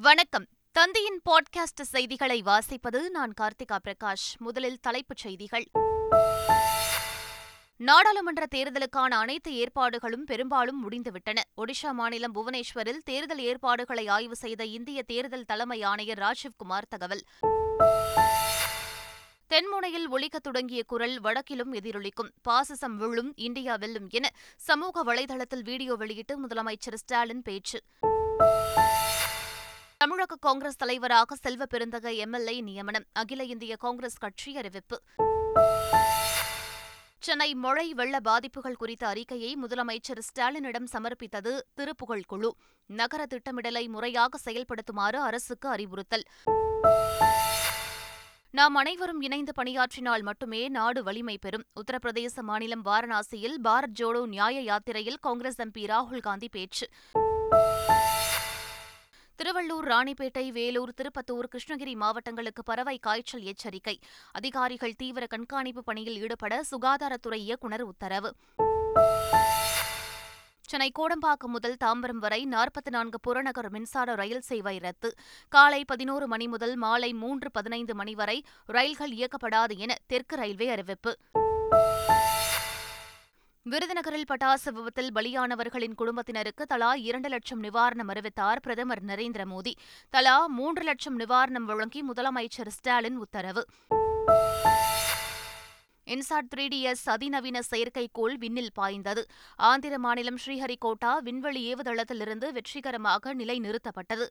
வணக்கம். தந்தையின் பாட்காஸ்ட் செய்திகளை வாசிப்பது நான் கார்த்திகா பிரகாஷ். முதலில் தலைப்புச் செய்திகள். நாடாளுமன்ற தேர்தலுக்கான அனைத்து ஏற்பாடுகளும் பெரும்பாலும் முடிந்துவிட்டன. ஒடிஷா மாநிலம் புவனேஸ்வரில் தேர்தல் ஏற்பாடுகளை ஆய்வு செய்த இந்திய தேர்தல் தலைமை ஆணையர் ராஜீவ்குமார் தகவல். தென்முனையில் ஒழிக்கத் தொடங்கிய குரல் வடக்கிலும் எதிரொலிக்கும். பாசிசம் விழும் இந்தியா வெல்லும் என சமூக வலைதளத்தில் வீடியோ வெளியிட்டு முதலமைச்சர் ஸ்டாலின் பேச்சு. தமிழக காங்கிரஸ் தலைவராக செல்வ பெருந்தகை எம்எல்ஏ நியமனம் அகில இந்திய காங்கிரஸ் கட்சி அறிவிப்பு. சென்னை மழை வெள்ள பாதிப்புகள் குறித்த அறிக்கையை முதலமைச்சர் ஸ்டாலினிடம் சமர்ப்பித்தது திருப்புகழ் குழு. நகர திட்டமிடலை முறையாக செயல்படுத்துமாறு அரசுக்கு அறிவுறுத்தல். நாம் அனைவரும் இணைந்து பணியாற்றினால் மட்டுமே நாடு வலிமை பெறும். உத்தரப்பிரதேச மாநிலம் வாரணாசியில் பாரத் ஜோடோ நியாய யாத்திரையில் காங்கிரஸ் எம்பி ராகுல்காந்தி பேச்சு. திருவள்ளூர் ராணிப்பேட்டை வேலூர் திருப்பத்தூர் கிருஷ்ணகிரி மாவட்டங்களுக்கு பறவை காய்ச்சல் எச்சரிக்கை. அதிகாரிகள் தீவிர கண்காணிப்பு பணியில் ஈடுபட சுகாதாரத்துறை இயக்குநர் உத்தரவு. சென்னை கோடம்பாக்கம் முதல் தாம்பரம் வரை நாற்பத்தி நான்கு புறநகர் மின்சார ரயில் சேவை ரத்து. காலை பதினோரு மணி முதல் மாலை மூன்று பதினைந்து மணி வரை ரயில்கள் இயக்கப்படாது என தெற்கு ரயில்வே அறிவிப்பு. விருதுநகரில் பட்டாசு விபத்தில் பலியானவர்களின் குடும்பத்தினருக்கு தலா இரண்டு லட்சம் நிவாரணம் அறிவித்தார் பிரதமர் நரேந்திர மோடி. தலா மூன்று லட்சம் நிவாரணம் வழங்கி முதலமைச்சர் ஸ்டாலின் உத்தரவு. இன்சாட் த்ரீ டி எஸ் அதிநவீன செயற்கைக்கோள் விண்ணில் பாய்ந்தது. ஆந்திர மாநிலம் ஸ்ரீஹரிகோட்டா விண்வெளி ஏவுதளத்திலிருந்து வெற்றிகரமாக நிலைநிறுத்தப்பட்டது.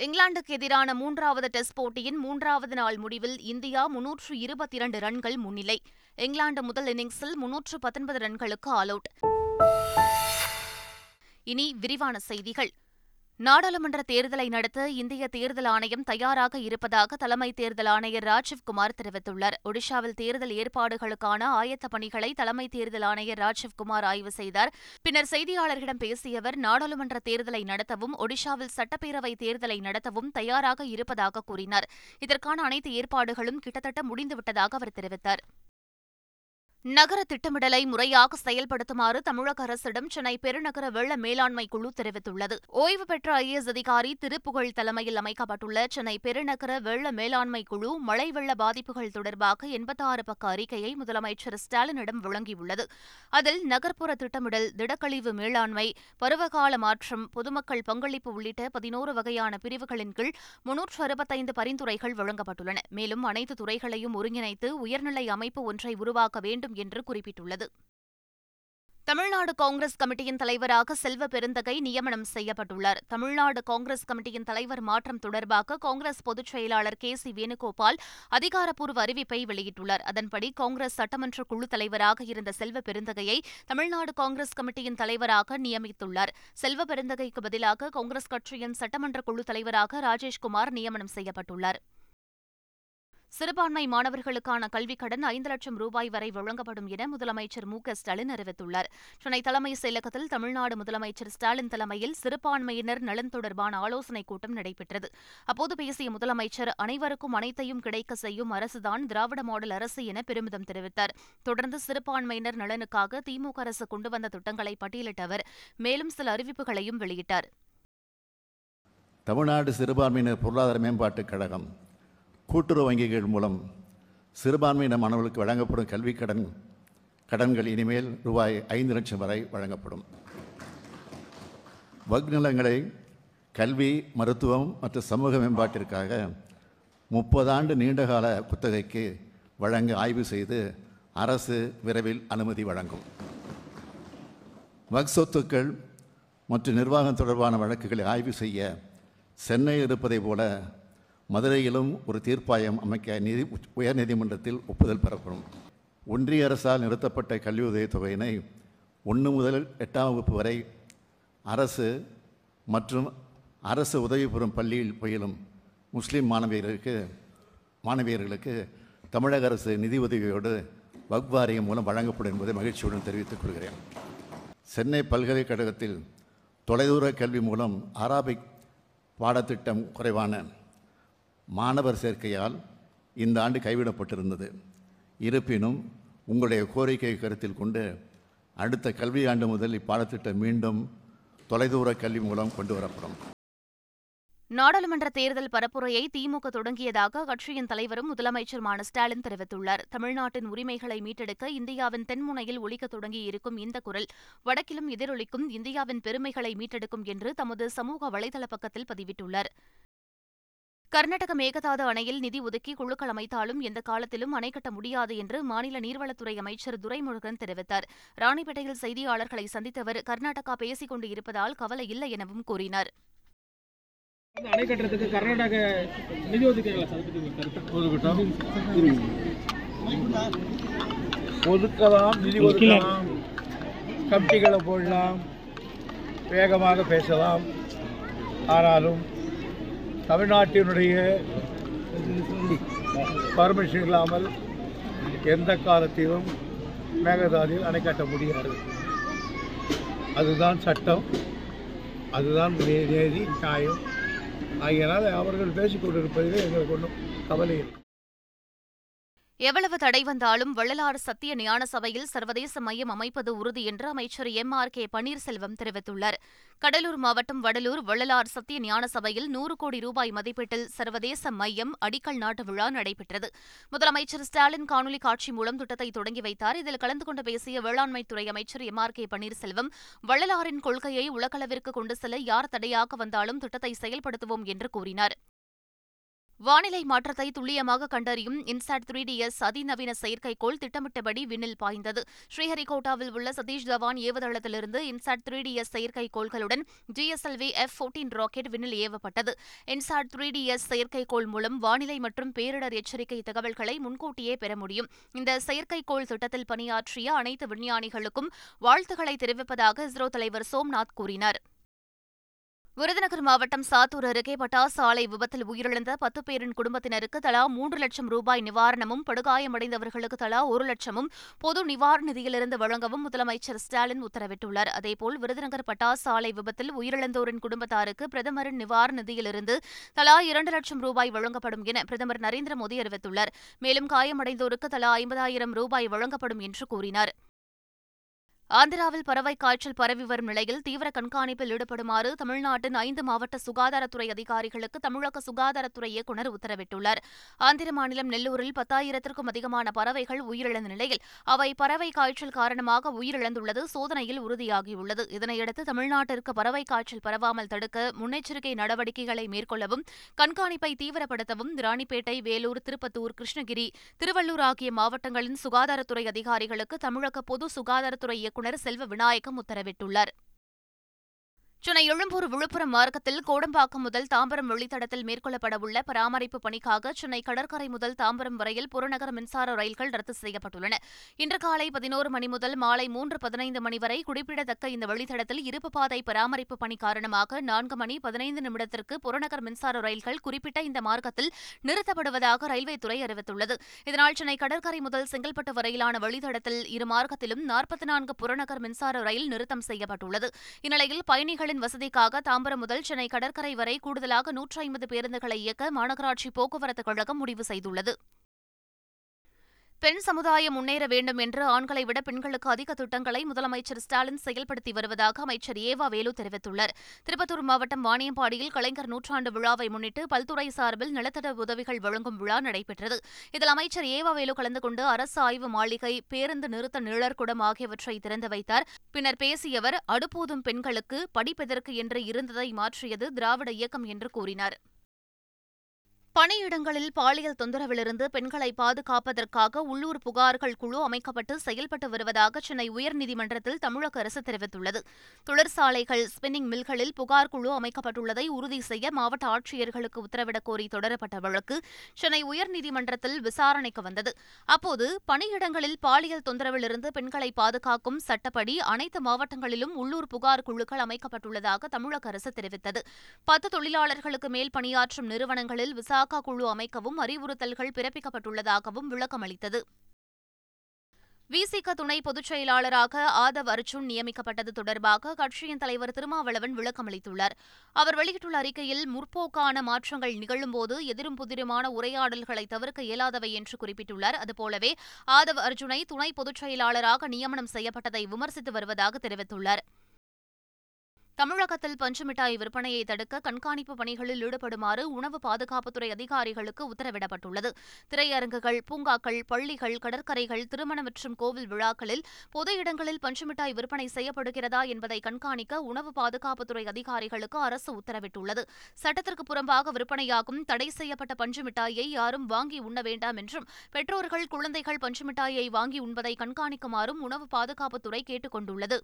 இங்கிலாந்துக்கு எதிரான மூன்றாவது டெஸ்ட் போட்டியின் மூன்றாவது நாள் முடிவில் இந்தியா முன்னூற்று இருபத்தி இரண்டு ரன்கள் முன்னிலை. இங்கிலாந்து முதல் இன்னிங்ஸில் முன்னூற்று பத்தொன்பது ரன்களுக்கு ஆல் அவுட். இனி விரிவான செய்திகள். நாடாளுமன்ற தேர்தலை நடத்த இந்திய தேர்தல் ஆணையம் தயாராக இருப்பதாக தலைமை தேர்தல் ஆணையர் ராஜீவ்குமார் தெரிவித்துள்ளார். ஒடிஷாவில் தேர்தல் ஏற்பாடுகளுக்கான ஆயத்த பணிகளை தலைமை தேர்தல் ஆணையர் ராஜீவ்குமார் ஆய்வு செய்தார். பின்னர் செய்தியாளர்களிடம் பேசிய அவர் நாடாளுமன்ற தேர்தலை நடத்தவும் ஒடிஷாவில் சட்டப்பேரவை தேர்தலை நடத்தவும் தயாராக இருப்பதாக கூறினார். இதற்கான அனைத்து ஏற்பாடுகளும் கிட்டத்தட்ட முடிந்துவிட்டதாக அவர் தெரிவித்தார். நகர திட்டமிடலை முறையாக செயல்படுத்துமாறு தமிழக அரசிடம் சென்னை பெருநகர வெள்ள மேலாண்மை குழு தெரிவித்துள்ளது. ஓய்வு பெற்ற ஐஏஎஸ் அதிகாரி திருப்புகழ் தலைமையில் அமைக்கப்பட்டுள்ள சென்னை பெருநகர வெள்ள மேலாண்மை குழு மழை வெள்ள பாதிப்புகள் தொடர்பாக எண்பத்தாறு பக்க அறிக்கையை முதலமைச்சர் ஸ்டாலினிடம் வழங்கியுள்ளது. அதில் நகர்ப்புற திட்டமிடல் திடக்கழிவு மேலாண்மை பருவகால மாற்றம் பொதுமக்கள் பங்களிப்பு உள்ளிட்ட பதினோரு வகையான பிரிவுகளின் கீழ் முன்னூற்று அறுபத்தைந்து பரிந்துரைகள் வழங்கப்பட்டுள்ளன. மேலும் அனைத்து துறைகளையும் ஒருங்கிணைத்து உயர்நிலை அமைப்பு ஒன்றை உருவாக்க வேண்டும் வேண்டும் என்று குறிப்பிட்டுள்ளது. தமிழ்நாடு காங்கிரஸ் கமிட்டியின் தலைவராக செல்வ பெருந்தகை நியமனம் செய்யப்பட்டுள்ளார். தமிழ்நாடு காங்கிரஸ் கமிட்டியின் தலைவர் மாற்றம் தொடர்பாக காங்கிரஸ் பொதுச் செயலாளர் கே சி வேணுகோபால் அதிகாரப்பூர்வ அறிவிப்பை வெளியிட்டுள்ளார். அதன்படி காங்கிரஸ் சட்டமன்ற குழு தலைவராக இருந்த செல்வ பெருந்தகையை தமிழ்நாடு காங்கிரஸ் கமிட்டியின் தலைவராக நியமித்துள்ளார். செல்வ பெருந்தகைக்கு பதிலாக காங்கிரஸ் கட்சியின் சட்டமன்ற குழு தலைவராக ராஜேஷ்குமார் நியமனம் செய்யப்பட்டுள்ளார். சிறுபான்மை மாணவர்களுக்கான கல்விக் கடன் ஐந்து லட்சம் ரூபாய் வரை வழங்கப்படும் என முதலமைச்சர் மு க ஸ்டாலின் அறிவித்துள்ளார். சென்னை தலைமைச் செயலகத்தில் தமிழ்நாடு முதலமைச்சர் ஸ்டாலின் தலைமையில் சிறுபான்மையினர் நலன் தொடர்பான ஆலோசனைக் கூட்டம் நடைபெற்றது. அப்போது பேசிய முதலமைச்சர் அனைவருக்கும் அனைத்தையும் கிடைக்க செய்யும் அரசுதான் திராவிட மாடல் அரசு என பெருமிதம் தெரிவித்தார். தொடர்ந்து சிறுபான்மையினர் நலனுக்காக திமுக அரசு கொண்டு வந்த திட்டங்களை பட்டியலிட்ட அவர் மேலும் சில அறிவிப்புகளையும் வெளியிட்டார். தமிழ்நாடு சிறுபான்மையினர் பொருளாதார மேம்பாட்டுக் கழகம் கூட்டுறவு வங்கிகள் மூலம் சிறுபான்மையின மாணவர்களுக்கு வழங்கப்படும் கல்விக் கடன் கடன்கள் இனிமேல் ரூபாய் ஐந்து லட்சம் வரை வழங்கப்படும். வக் நிலங்களை கல்வி மருத்துவம் மற்றும் சமூக மேம்பாட்டிற்காக முப்பது ஆண்டு நீண்டகால குத்தகைக்கு வழங்க ஆய்வு செய்து அரசு விரைவில் அனுமதி வழங்கும். வக் சொத்துக்கள் மற்றும் நிர்வாகம் தொடர்பான வழக்குகளை ஆய்வு செய்ய சென்னையில் இருப்பதை போல மதுரையிலும் ஒரு தீர்ப்பாயம் அமைக்க நீதி உயர்நீதிமன்றத்தில் ஒப்புதல் பெறப்படும். ஒன்றிய அரசால் நிறுத்தப்பட்ட கல்வி உதவித் தொகையினை ஒன்று முதல் எட்டாம் வகுப்பு வரை அரசு மற்றும் அரசு உதவி பெறும் பள்ளியில் பயிலும் முஸ்லீம் மாணவியர்களுக்கு மாணவியர்களுக்கு தமிழக அரசு நிதி உதவியோடு வக்வாரியம் மூலம் வழங்கப்படும் என்பதை மகிழ்ச்சியுடன் தெரிவித்துக் கொள்கிறேன். சென்னை பல்கலைக்கழகத்தில் தொலைதூர கல்வி மூலம் அராபிக் பாடத்திட்டம் குறைவான மாணவர் சேர்க்கையால் இந்த ஆண்டு கைவிடப்பட்டிருந்தது. இருப்பினும் உங்களுடைய கோரிக்கையை கருத்தில் கொண்டு அடுத்த கல்வியாண்டு முதல் இப்பாடத்திட்டம் மீண்டும் தொலைதூர கல்வி மூலம் கொண்டு வரப்படும். நாடாளுமன்ற தேர்தல் பரப்புரையை திமுக தொடங்கியதாக கட்சியின் தலைவரும் முதலமைச்சருமான ஸ்டாலின் தெரிவித்துள்ளார். தமிழ்நாட்டின் உரிமைகளை மீட்டெடுக்க இந்தியாவின் தென்முனையில் ஒழிக்க தொடங்கியிருக்கும் இந்த குரல் வடக்கிலும் எதிரொலிக்கும் இந்தியாவின் பெருமைகளை மீட்டெடுக்கும் என்று தமது சமூக வலைதள பக்கத்தில் பதிவிட்டுள்ளார். கர்நாடக மேகதாது அணையில் நிதி ஒதுக்கி குழுக்கள் அமைத்தாலும் எந்த காலத்திலும் அணை கட்ட முடியாது என்று மாநில நீர்வளத்துறை அமைச்சர் துரைமுருகன் தெரிவித்தார். ராணிப்பேட்டையில் செய்தியாளர்களை சந்தித்தவர் கர்நாடகா பேசிக் கொண்டு இருப்பதால் கவலை இல்லை எனவும் கூறினார். இந்த அணை கட்டுறதுக்கு கர்நாடக நிதி ஒதுக்கலாம் நிதி ஒதுக்கலாம். கமிட்டிகளை போடலாம். வேகமாக பேசலாம். ஆனாலும் தமிழ்நாட்டினுடைய பர்மிஷன் இல்லாமல் எந்த காலத்திலும் மேகதாதியில் அணை கட்ட முடியாது. அதுதான் சட்டம். அதுதான் நே- நீதி நியாயம். ஆகியனால் அவர்கள் பேசிக்கொண்டிருப்பதிலே எங்களுக்கு ஒன்றும் கவலை இல்லை. எவ்வளவு தடை வந்தாலும் வள்ளலார் சத்திய ஞான சபையில் சர்வதேச மையம் அமைப்பது உறுதி என்று அமைச்சர் எம் ஆர் கே பன்னீர்செல்வம் தெரிவித்துள்ளார். கடலூர் மாவட்டம் வடலூர் வள்ளலார் சத்திய ஞான சபையில் நூறு கோடி ரூபாய் மதிப்பீட்டில் சர்வதேச மையம் அடிக்கல் நாட்டு விழா நடைபெற்றது. முதலமைச்சர் ஸ்டாலின் காணொலி காட்சி மூலம் திட்டத்தை தொடங்கி வைத்தார். இதில் கலந்து கொண்டு பேசிய வேளாண்மைத்துறை அமைச்சர் எம் ஆர் கே பன்னீர்செல்வம் வள்ளலாரின் கொள்கையை உலகளவிற்கு கொண்டு செல்ல யார் தடையாக வந்தாலும் திட்டத்தை செயல்படுத்துவோம் என்று கூறினார். வானிலை மாற்றத்தை துல்லியமாக கண்டறியும் இன்சாட் த்ரீ டி எஸ் அதிநவீன செயற்கைக்கோள் திட்டமிட்டபடி விண்ணில் பாய்ந்தது. ஸ்ரீஹரிகோட்டாவில் உள்ள சதீஷ் தவான் ஏவுதளத்திலிருந்து இன்சாட் த்ரீ டி எஸ் செயற்கைக்கோள்களுடன் ஜிஎஸ்எல்வி எஃப் ஃபோர்டீன் ராக்கெட் விண்ணில் ஏவப்பட்டது. இன்சாட் த்ரீ டி எஸ் செயற்கைக்கோள் மூலம் வானிலை மற்றும் பேரிடர் எச்சரிக்கை தகவல்களை முன்கூட்டியே பெற முடியும். இந்த செயற்கைக்கோள் திட்டத்தில் பணியாற்றிய அனைத்து விஞ்ஞானிகளுக்கும் வாழ்த்துக்களை தெரிவிப்பதாக இஸ்ரோ தலைவர் சோம்நாத் கூறினார். விருதுநகர் மாவட்டம் சாத்தூர் அருகே பட்டாசு ஆலை விபத்தில் உயிரிழந்த பத்து பேரின் குடும்பத்தினருக்கு தலா மூன்று லட்சம் ரூபாய் நிவாரணமும் படுகாயமடைந்தவர்களுக்கு தலா ஒரு லட்சமும் பொது நிவாரண நிதியிலிருந்து வழங்கவும் முதலமைச்சர் ஸ்டாலின் உத்தரவிட்டுள்ளார். அதேபோல் விருதுநகர் பட்டாசு ஆலை விபத்தில் உயிரிழந்தோரின் குடும்பத்தாருக்கு பிரதமரின் நிவாரண நிதியிலிருந்து தலா இரண்டு லட்சம் ரூபாய் வழங்கப்படும் என பிரதமர் நரேந்திர மோடி அறிவித்துள்ளார். மேலும் காயமடைந்தோருக்கு தலா ஐம்பதாயிரம் ரூபாய் வழங்கப்படும் என்று கூறினார். ஆந்திராவில் பறவை காய்ச்சல் பரவி வரும் நிலையில் தீவிர கண்காணிப்பில் ஈடுபடுமாறு தமிழ்நாட்டின் ஐந்து மாவட்ட சுகாதாரத்துறை அதிகாரிகளுக்கு தமிழக சுகாதாரத்துறை இயக்குநர் உத்தரவிட்டுள்ளார். ஆந்திர மாநிலம் நெல்லூரில் பத்தாயிரத்திற்கும் அதிகமான பறவைகள் உயிரிழந்த நிலையில் அவை பறவை காய்ச்சல் காரணமாக உயிரிழந்துள்ளது சோதனையில் உறுதியாகியுள்ளது. இதனையடுத்து தமிழ்நாட்டிற்கு பறவை காய்ச்சல் பரவாமல் தடுக்க முன்னெச்சரிக்கை நடவடிக்கைகளை மேற்கொள்ளவும் கண்காணிப்பை தீவிரப்படுத்தவும் ராணிப்பேட்டை வேலூர் திருப்பத்தூர் கிருஷ்ணகிரி திருவள்ளூர் ஆகிய மாவட்டங்களின் சுகாதாரத்துறை அதிகாரிகளுக்கு தமிழக பொது சுகாதாரத்துறை இயக்குநர் செல்வ விநாயகம் உத்தரவிட்டுள்ளார். சென்னை எழும்பூர் விழுப்புரம் மார்க்கத்தில் கோடம்பாக்கம் முதல் தாம்பரம் வழித்தடத்தில் மேற்கொள்ளப்படவுள்ள பராமரிப்பு பணிக்காக சென்னை கடற்கரை முதல் தாம்பரம் வரையில் புறநகர் மின்சார ரயில்கள் ரத்து செய்யப்பட்டுள்ளன. இன்று காலை பதினோரு மணி முதல் மாலை மூன்று பதினைந்து மணி வரை குறிப்பிடத்தக்க இந்த வழித்தடத்தில் இருப்பு பாதை பராமரிப்பு பணி காரணமாக நான்கு மணி பதினைந்து நிமிடத்திற்கு புறநகர் மின்சார ரயில்கள் குறிப்பிட்ட இந்த மார்க்கத்தில் நிறுத்தப்படுவதாக ரயில்வே துறை அறிவித்துள்ளது. இதனால் சென்னை கடற்கரை முதல் செங்கல்பட்டு வரையிலான வழித்தடத்தில் இரு மார்க்கத்திலும் நாற்பத்தி நான்கு புறநகர் மின்சார ரயில் நிறுத்தம் செய்யப்பட்டுள்ளது. இந்நிலையில் பயணிகள் பயணிகளின் வசதிக்காக தாம்பரம் முதல் சென்னை கடற்கரை வரை கூடுதலாக நூற்றி ஐம்பது பேருந்துகளை இயக்க மாநகராட்சி போக்குவரத்து கழகம் முடிவு செய்துள்ளது. பெண் சமுதாயம் முன்னேற வேண்டும் என்று ஆண்களை விட பெண்களுக்கு அதிக திட்டங்களை முதலமைச்சர் ஸ்டாலின் செயல்படுத்தி வருவதாக அமைச்சர் ஏவா வேலு தெரிவித்துள்ளார். திருப்பத்தூர் மாவட்டம் வாணியம்பாடியில் கலைஞர் நூற்றாண்டு விழாவை முன்னிட்டு பல்துறை சார்பில் நிலத்தட உதவிகள் வழங்கும் விழா நடைபெற்றது. இதில் அமைச்சர் ஏவா வேலு கலந்து கொண்டு அரசு ஆய்வு மாளிகை பேருந்து நிறுத்த நிழற்குடம் ஆகியவற்றை திறந்து வைத்தார். பின்னர் பேசிய அவர் அடுப்பூதும் பெண்களுக்கு படிப்பெதற்கு என்று இருந்ததை மாற்றியது திராவிட இயக்கம் என்று கூறினார். பணியிடங்களில் பாலியல் தொந்தரவிலிருந்து பெண்களை பாதுகாப்பதற்காக உள்ளூர் புகார்கள் குழு அமைக்கப்பட்டு செயல்பட்டு வருவதாக சென்னை உயர்நீதிமன்றத்தில் தமிழக அரசு தெரிவித்துள்ளது. தொழிற்சாலைகள் ஸ்பின்னிங் மில்களில் புகார் குழு அமைக்கப்பட்டுள்ளதை உறுதி செய்ய மாவட்ட ஆட்சியர்களுக்கு உத்தரவிடக் கோரி தொடரப்பட்ட வழக்கு சென்னை உயர்நீதிமன்றத்தில் விசாரணைக்கு வந்தது. அப்போது பணியிடங்களில் பாலியல் தொந்தரவிலிருந்து பெண்களை பாதுகாக்கும் சட்டப்படி அனைத்து மாவட்டங்களிலும் உள்ளூர் புகார் குழுக்கள் அமைக்கப்பட்டுள்ளதாக தமிழக அரசு தெரிவித்தது. பத்து தொழிலாளர்களுக்கு மேல் பணியாற்றும் நிறுவனங்களில் விசாகா குழு அமைக்கவும் அறிவுறுத்தல்கள் பிறப்பிக்கப்பட்டுள்ளதாகவும் விளக்கமளித்தது. விசிக துணை பொதுச் செயலாளராக ஆதவ் அர்ஜுன் நியமிக்கப்பட்டது தொடர்பாக கட்சியின் தலைவர் திருமாவளவன் விளக்கமளித்துள்ளார். அவர் வெளியிட்டுள்ள அறிக்கையில் முற்போக்கான மாற்றங்கள் நிகழும்போது எதிரும் புதிருமான உரையாடல்களை தவிர்க்க இயலாதவை என்று குறிப்பிட்டுள்ளார். அதுபோலவே ஆதவ் அர்ஜுனை துணை பொதுச் செயலாளராக நியமனம் செய்யப்பட்டதை விமர்சித்து வருவதாக தெரிவித்துள்ளார். தமிழகத்தில் பஞ்சுமிட்டாய் விற்பனையை தடுக்க கண்காணிப்பு பணிகளில் ஈடுபடுமாறு உணவு பாதுகாப்புத்துறை அதிகாரிகளுக்கு உத்தரவிடப்பட்டுள்ளது. திரையரங்குகள் பூங்காக்கள் பள்ளிகள் கடற்கரைகள் திருமண மற்றும் கோவில் விழாக்களில் பொது இடங்களில் பஞ்சுமிட்டாய் விற்பனை செய்யப்படுகிறதா என்பதை கண்காணிக்க உணவு பாதுகாப்புத்துறை அதிகாரிகளுக்கு அரசு உத்தரவிட்டுள்ளது. சட்டத்திற்கு புறம்பாக விற்பனையாகும் தடை செய்யப்பட்ட பஞ்சு மிட்டாயை யாரும் வாங்கி உண்ண வேண்டாம் என்றும் பெற்றோர்கள் குழந்தைகள் பஞ்சு மிட்டாயை வாங்கி உண்பதை கண்காணிக்குமாறும் உணவு பாதுகாப்புத்துறை கேட்டுக் கொண்டுள்ளது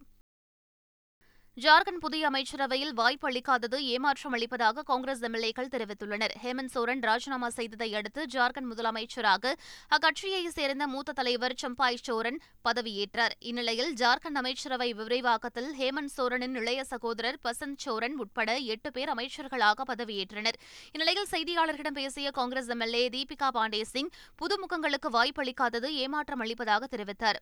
ஜார்க்கண்ட் புதிய அமைச்சரவையில் வாய்ப்பு அளிக்காதது ஏமாற்றம் அளிப்பதாக காங்கிரஸ் எம்எல்ஏக்கள் தெரிவித்துள்ளனர். ஹேமந்த் சோரன் ராஜினாமா செய்ததை அடுத்து ஜார்க்கண்ட் முதலமைச்சராக அக்கட்சியைச் சேர்ந்த மூத்த தலைவர் சம்பாய் சோரன் பதவியேற்றார். இந்நிலையில் ஜார்க்கண்ட் அமைச்சரவை விரைவாக்கத்தில் ஹேமந்த் சோரனின் இளைய சகோதரர் பசந்த் சோரன் உட்பட எட்டு பேர் அமைச்சர்களாக பதவியேற்றனர். இந்நிலையில் செய்தியாளர்களிடம் பேசிய காங்கிரஸ் எம்எல்ஏ தீபிகா பாண்டே சிங் புதுமுகங்களுக்கு வாய்ப்பளிக்காதது ஏமாற்றம் அளிப்பதாக தெரிவித்தார்.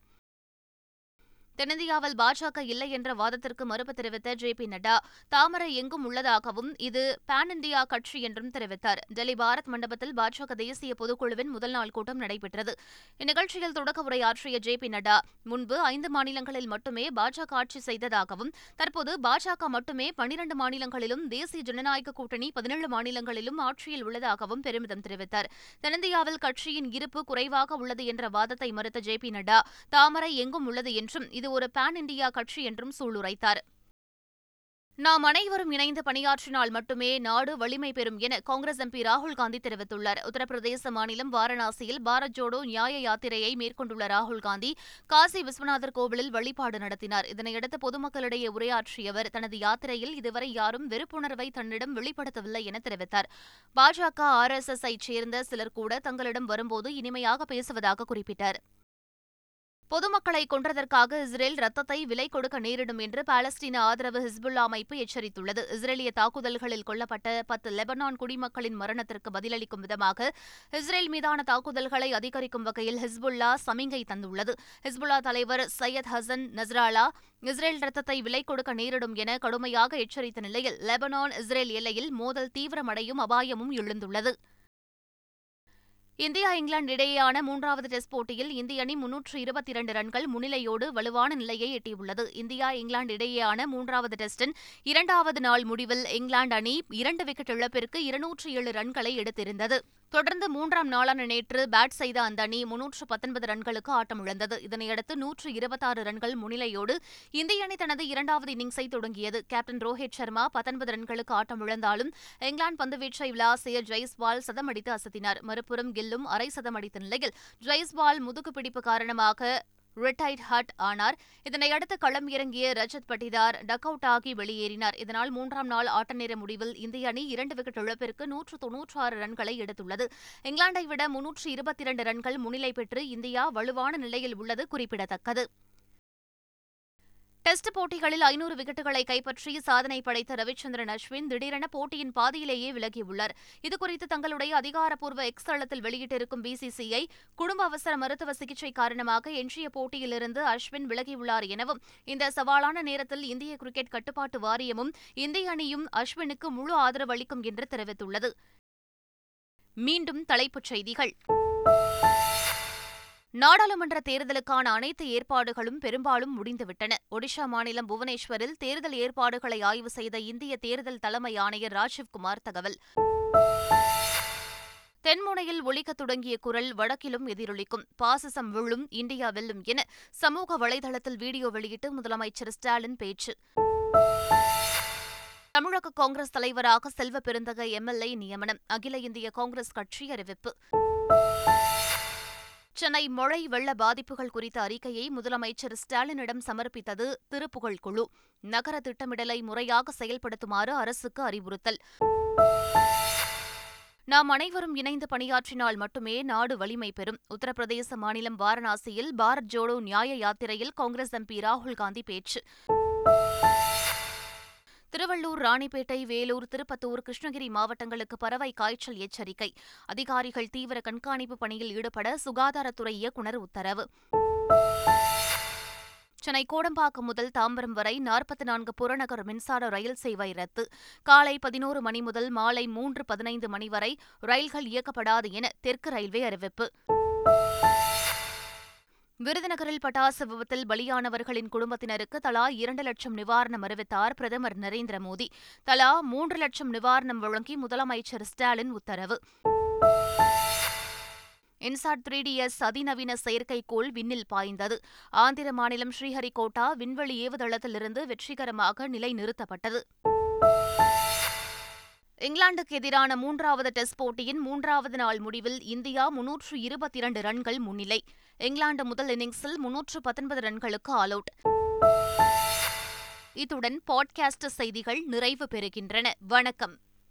தென்னிந்தியாவில் பாஜக இல்லை என்ற வாதத்திற்கு மறுப்பு தெரிவித்த ஜே பி நட்டா தாமரை எங்கும் உள்ளதாகவும் இது பான் இந்தியா கட்சி என்றும் தெரிவித்தார். டெல்லி பாரத் மண்டபத்தில் பாஜக தேசிய பொதுக்குழுவின் முதல் நாள் கூட்டம் நடைபெற்றது. இந்நிகழ்ச்சியில் தொடக்க உரையாற்றிய ஜே பி நட்டா முன்பு ஐந்து மாநிலங்களில் மட்டுமே பாஜக ஆட்சி செய்ததாகவும் தற்போது பாஜக மட்டுமே பனிரண்டு மாநிலங்களிலும் தேசிய ஜனநாயக கூட்டணி பதினேழு மாநிலங்களிலும் ஆட்சியில் உள்ளதாகவும் பெருமிதம் தெரிவித்தார். தென்னிந்தியாவில் கட்சியின் இருப்பு குறைவாக உள்ளது என்ற வாதத்தை மறுத்த ஜே பி நட்டா தாமரை எங்கும் உள்ளது என்றும் இது ஒரு பான் இந்தியா கட்சி என்றும் சூளுரைத்தார். நாம் அனைவரும் இணைந்து பணியாற்றினால் மட்டுமே நாடு வலிமை பெறும் என காங்கிரஸ் எம்பி ராகுல் காந்தி தெரிவித்துள்ளார். உத்தரப்பிரதேச மாநிலம் வாரணாசியில் பாரத் ஜோடோ நியாய யாத்திரையை மேற்கொண்டுள்ள ராகுல் காந்தி காசி விஸ்வநாதர் கோவிலில் வழிபாடு நடத்தினார். இதனையடுத்து பொதுமக்களிடையே உரையாற்றிய அவர் தனது யாத்திரையில் இதுவரை யாரும் வெறுப்புணர்வை தன்னிடம் வெளிப்படுத்தவில்லை என தெரிவித்தார். பாஜக ஆர் எஸ் எஸ் ஐ சேர்ந்த சிலர் கூட தங்களிடம் வரும்போது இனிமையாக பேசுவதாக குறிப்பிட்டார். பொதுமக்களை கொன்றதற்காக இஸ்ரேல் ரத்தத்தை விலை கொடுக்க நேரிடும் என்று பாலஸ்தீன ஆதரவு ஹிஸ்புல்லா அமைப்பு எச்சரித்துள்ளது. இஸ்ரேலிய தாக்குதல்களில் கொல்லப்பட்ட பத்து லெபனான் குடிமக்களின் மரணத்திற்கு பதிலளிக்கும் விதமாக இஸ்ரேல் மீதான தாக்குதல்களை அதிகரிக்கும் வகையில் ஹிஸ்புல்லா சமிங்கை தந்துள்ளது. ஹிஸ்புல்லா தலைவர் சையத் ஹசன் நஸ்ராலா இஸ்ரேல் ரத்தத்தை விலை கொடுக்க நேரிடும் என கடுமையாக எச்சரித்த நிலையில் லெபனான் இஸ்ரேல் எல்லையில் மோதல் தீவிரமடையும் அபாயமும் எழுந்துள்ளது. இந்தியா இங்கிலாந்து இடையேயான மூன்றாவது டெஸ்ட் போட்டியில் இந்திய அணி முன்னூற்று இருபத்தி இரண்டு ரன்கள் முன்னிலையோடு வலுவான நிலையை எட்டியுள்ளது. இந்தியா இங்கிலாந்து இடையேயான மூன்றாவது டெஸ்டின் இரண்டாவது நாள் முடிவில் இங்கிலாந்து அணி இரண்டு விக்கெட் இழப்பிற்கு இருநூற்று ஏழு ரன்களை எடுத்திருந்தது. தொடர்ந்து மூன்றாம் நாளான நேற்று பேட் செய்த அந்த அணி முன்னூற்று பத்தொன்பது ரன்களுக்கு ஆட்டமிழந்தது இதனையடுத்து நூற்று இருபத்தாறு ரன்கள் முன்னிலையோடு இந்திய அணி தனது இரண்டாவது இன்னிங்ஸை தொடங்கியது. கேப்டன் ரோஹித் சர்மா பத்தொன்பது ரன்களுக்கு ஆட்டமிழந்தாலும் இங்கிலாந்து பந்துவீச்சை விளாசிய ஜெய்ஸ்வால் சதமடித்து அசத்தினார். மறுபுறம் கில்லும் அரை சதம் அடித்த நிலையில் ஜெய்ஸ்வால் முதுகுப்பிடிப்பு காரணமாக ரிட்டைட் ஹட் ஆனார். இதனையடுத்து களம் இறங்கிய ரஜத் பட்டிதார் டக் அவுட் ஆகி வெளியேறினார். இதனால் மூன்றாம் நாள் ஆட்ட நேர முடிவில் இந்திய அணி இரண்டு விக்கெட் இழப்பிற்கு நூற்று தொன்னூற்று ஆறு ரன்களை எடுத்துள்ளது. இங்கிலாந்தை விட முன்னூற்று இருபத்தி இரண்டு ரன்கள் முன்னிலை பெற்று இந்தியா வலுவான நிலையில் உள்ளது குறிப்பிடத்தக்கது. டெஸ்ட் போட்டிகளில் ஐநூறு விக்கெட்டுகளை கைப்பற்றி சாதனை படைத்த ரவிச்சந்திரன் அஸ்வின் திடீரென போட்டியின் பாதியிலேயே விலகியுள்ளார். இதுகுறித்து தங்களுடைய அதிகாரப்பூர்வ எக்ஸ் தளத்தில் வெளியிட்டிருக்கும் பிசிசிஐ குடும்ப அவசர மருத்துவ சிகிச்சை காரணமாக எஞ்சிய போட்டியிலிருந்து அஸ்வின் விலகியுள்ளார் எனவும் இந்த சவாலான நேரத்தில் இந்திய கிரிக்கெட் கட்டுப்பாட்டு வாரியமும் இந்திய அணியும் அஸ்வினுக்கு முழு ஆதரவு அளிக்கும் என்று தெரிவித்துள்ளது. மீண்டும் தலைப்புச் செய்திகள். நாடாளுமன்ற தேர்தலுக்கான அனைத்து ஏற்பாடுகளும் பெரும்பாலும் முடிந்துவிட்டன. ஒடிஷா மாநிலம் புவனேஸ்வரில் தேர்தல் ஏற்பாடுகளை ஆய்வு செய்த இந்திய தேர்தல் தலைமை ஆணையர் ராஜீவ்குமார் தகவல். தென்முனையில் ஒலிக்கத் தொடங்கிய குரல் வடக்கிலும் எதிரொலிக்கும். பாசிசம் விழும் இந்தியா வெல்லும் என சமூக வலைதளத்தில் வீடியோ வெளியிட்டு முதலமைச்சர் ஸ்டாலின் பேச்சு. தமிழக காங்கிரஸ் தலைவராக செல்வ பெருந்தக எம்எல்ஏ நியமனம். அகில இந்திய காங்கிரஸ் கட்சி அறிவிப்பு. சென்னை மழை வெள்ள பாதிப்புகள் குறித்த அறிக்கையை முதலமைச்சர் ஸ்டாலினிடம் சமர்ப்பித்தது திருப்புகழ் குழு. நகர திட்டமிடலை முறையாக செயல்படுத்துமாறு அரசுக்கு அறிவுறுத்தல். நாம் அனைவரும் இணைந்து பணியாற்றினால் மட்டுமே நாடு வலிமை பெறும். உத்தரப்பிரதேச மாநிலம் வாரணாசியில் பாரத் ஜோடோ நியாய யாத்திரையில் காங்கிரஸ் எம்பி ராகுல் காந்தி பேச்சு. திருவள்ளூர் ராணிப்பேட்டை வேலூர் திருப்பத்தூர் கிருஷ்ணகிரி மாவட்டங்களுக்கு பறவை காய்ச்சல் எச்சரிக்கை. அதிகாரிகள் தீவிர கண்காணிப்பு பணியில் ஈடுபட சுகாதாரத்துறை இயக்குநர் உத்தரவு. சென்னை கோடம்பாக்கம் முதல் தாம்பரம் வரை நாற்பத்தி நான்கு புறநகர் மின்சார ரயில் சேவை ரத்து. காலை பதினோரு மணி முதல் மாலை மூன்று பதினைந்து மணி வரை ரயில்கள் இயக்கப்படாது என தெற்கு ரயில்வே அறிவிப்பு. விருதுநகரில் பட்டாசு விபத்தில் பலியானவர்களின் குடும்பத்தினருக்கு தலா இரண்டு லட்சம் நிவாரணம் அறிவித்தார் பிரதமர் நரேந்திர மோடி. தலா மூன்று லட்சம் நிவாரணம் வழங்கி முதலமைச்சர் ஸ்டாலின் உத்தரவு. இன்சாட் த்ரீ டிஎஸ் அதிநவீன செயற்கைக்கோள் விண்ணில் பாய்ந்தது. ஆந்திர மாநிலம் ஸ்ரீஹரிகோட்டா விண்வெளி ஏவுதளத்திலிருந்து வெற்றிகரமாக நிலைநிறுத்தப்பட்டது. இங்கிலாந்துக்கு எதிரான மூன்றாவது டெஸ்ட் போட்டியின் மூன்றாவது நாள் முடிவில் இந்தியா முன்னூற்று இருபத்தி இரண்டு ரன்கள் முன்னிலை. இங்கிலாந்து முதல் இன்னிங்ஸில் முன்னூற்று பத்தொன்பது ரன்களுக்கு ஆல் அவுட். இத்துடன் பாட்காஸ்ட் செய்திகள் நிறைவு பெறுகின்றன. வணக்கம்.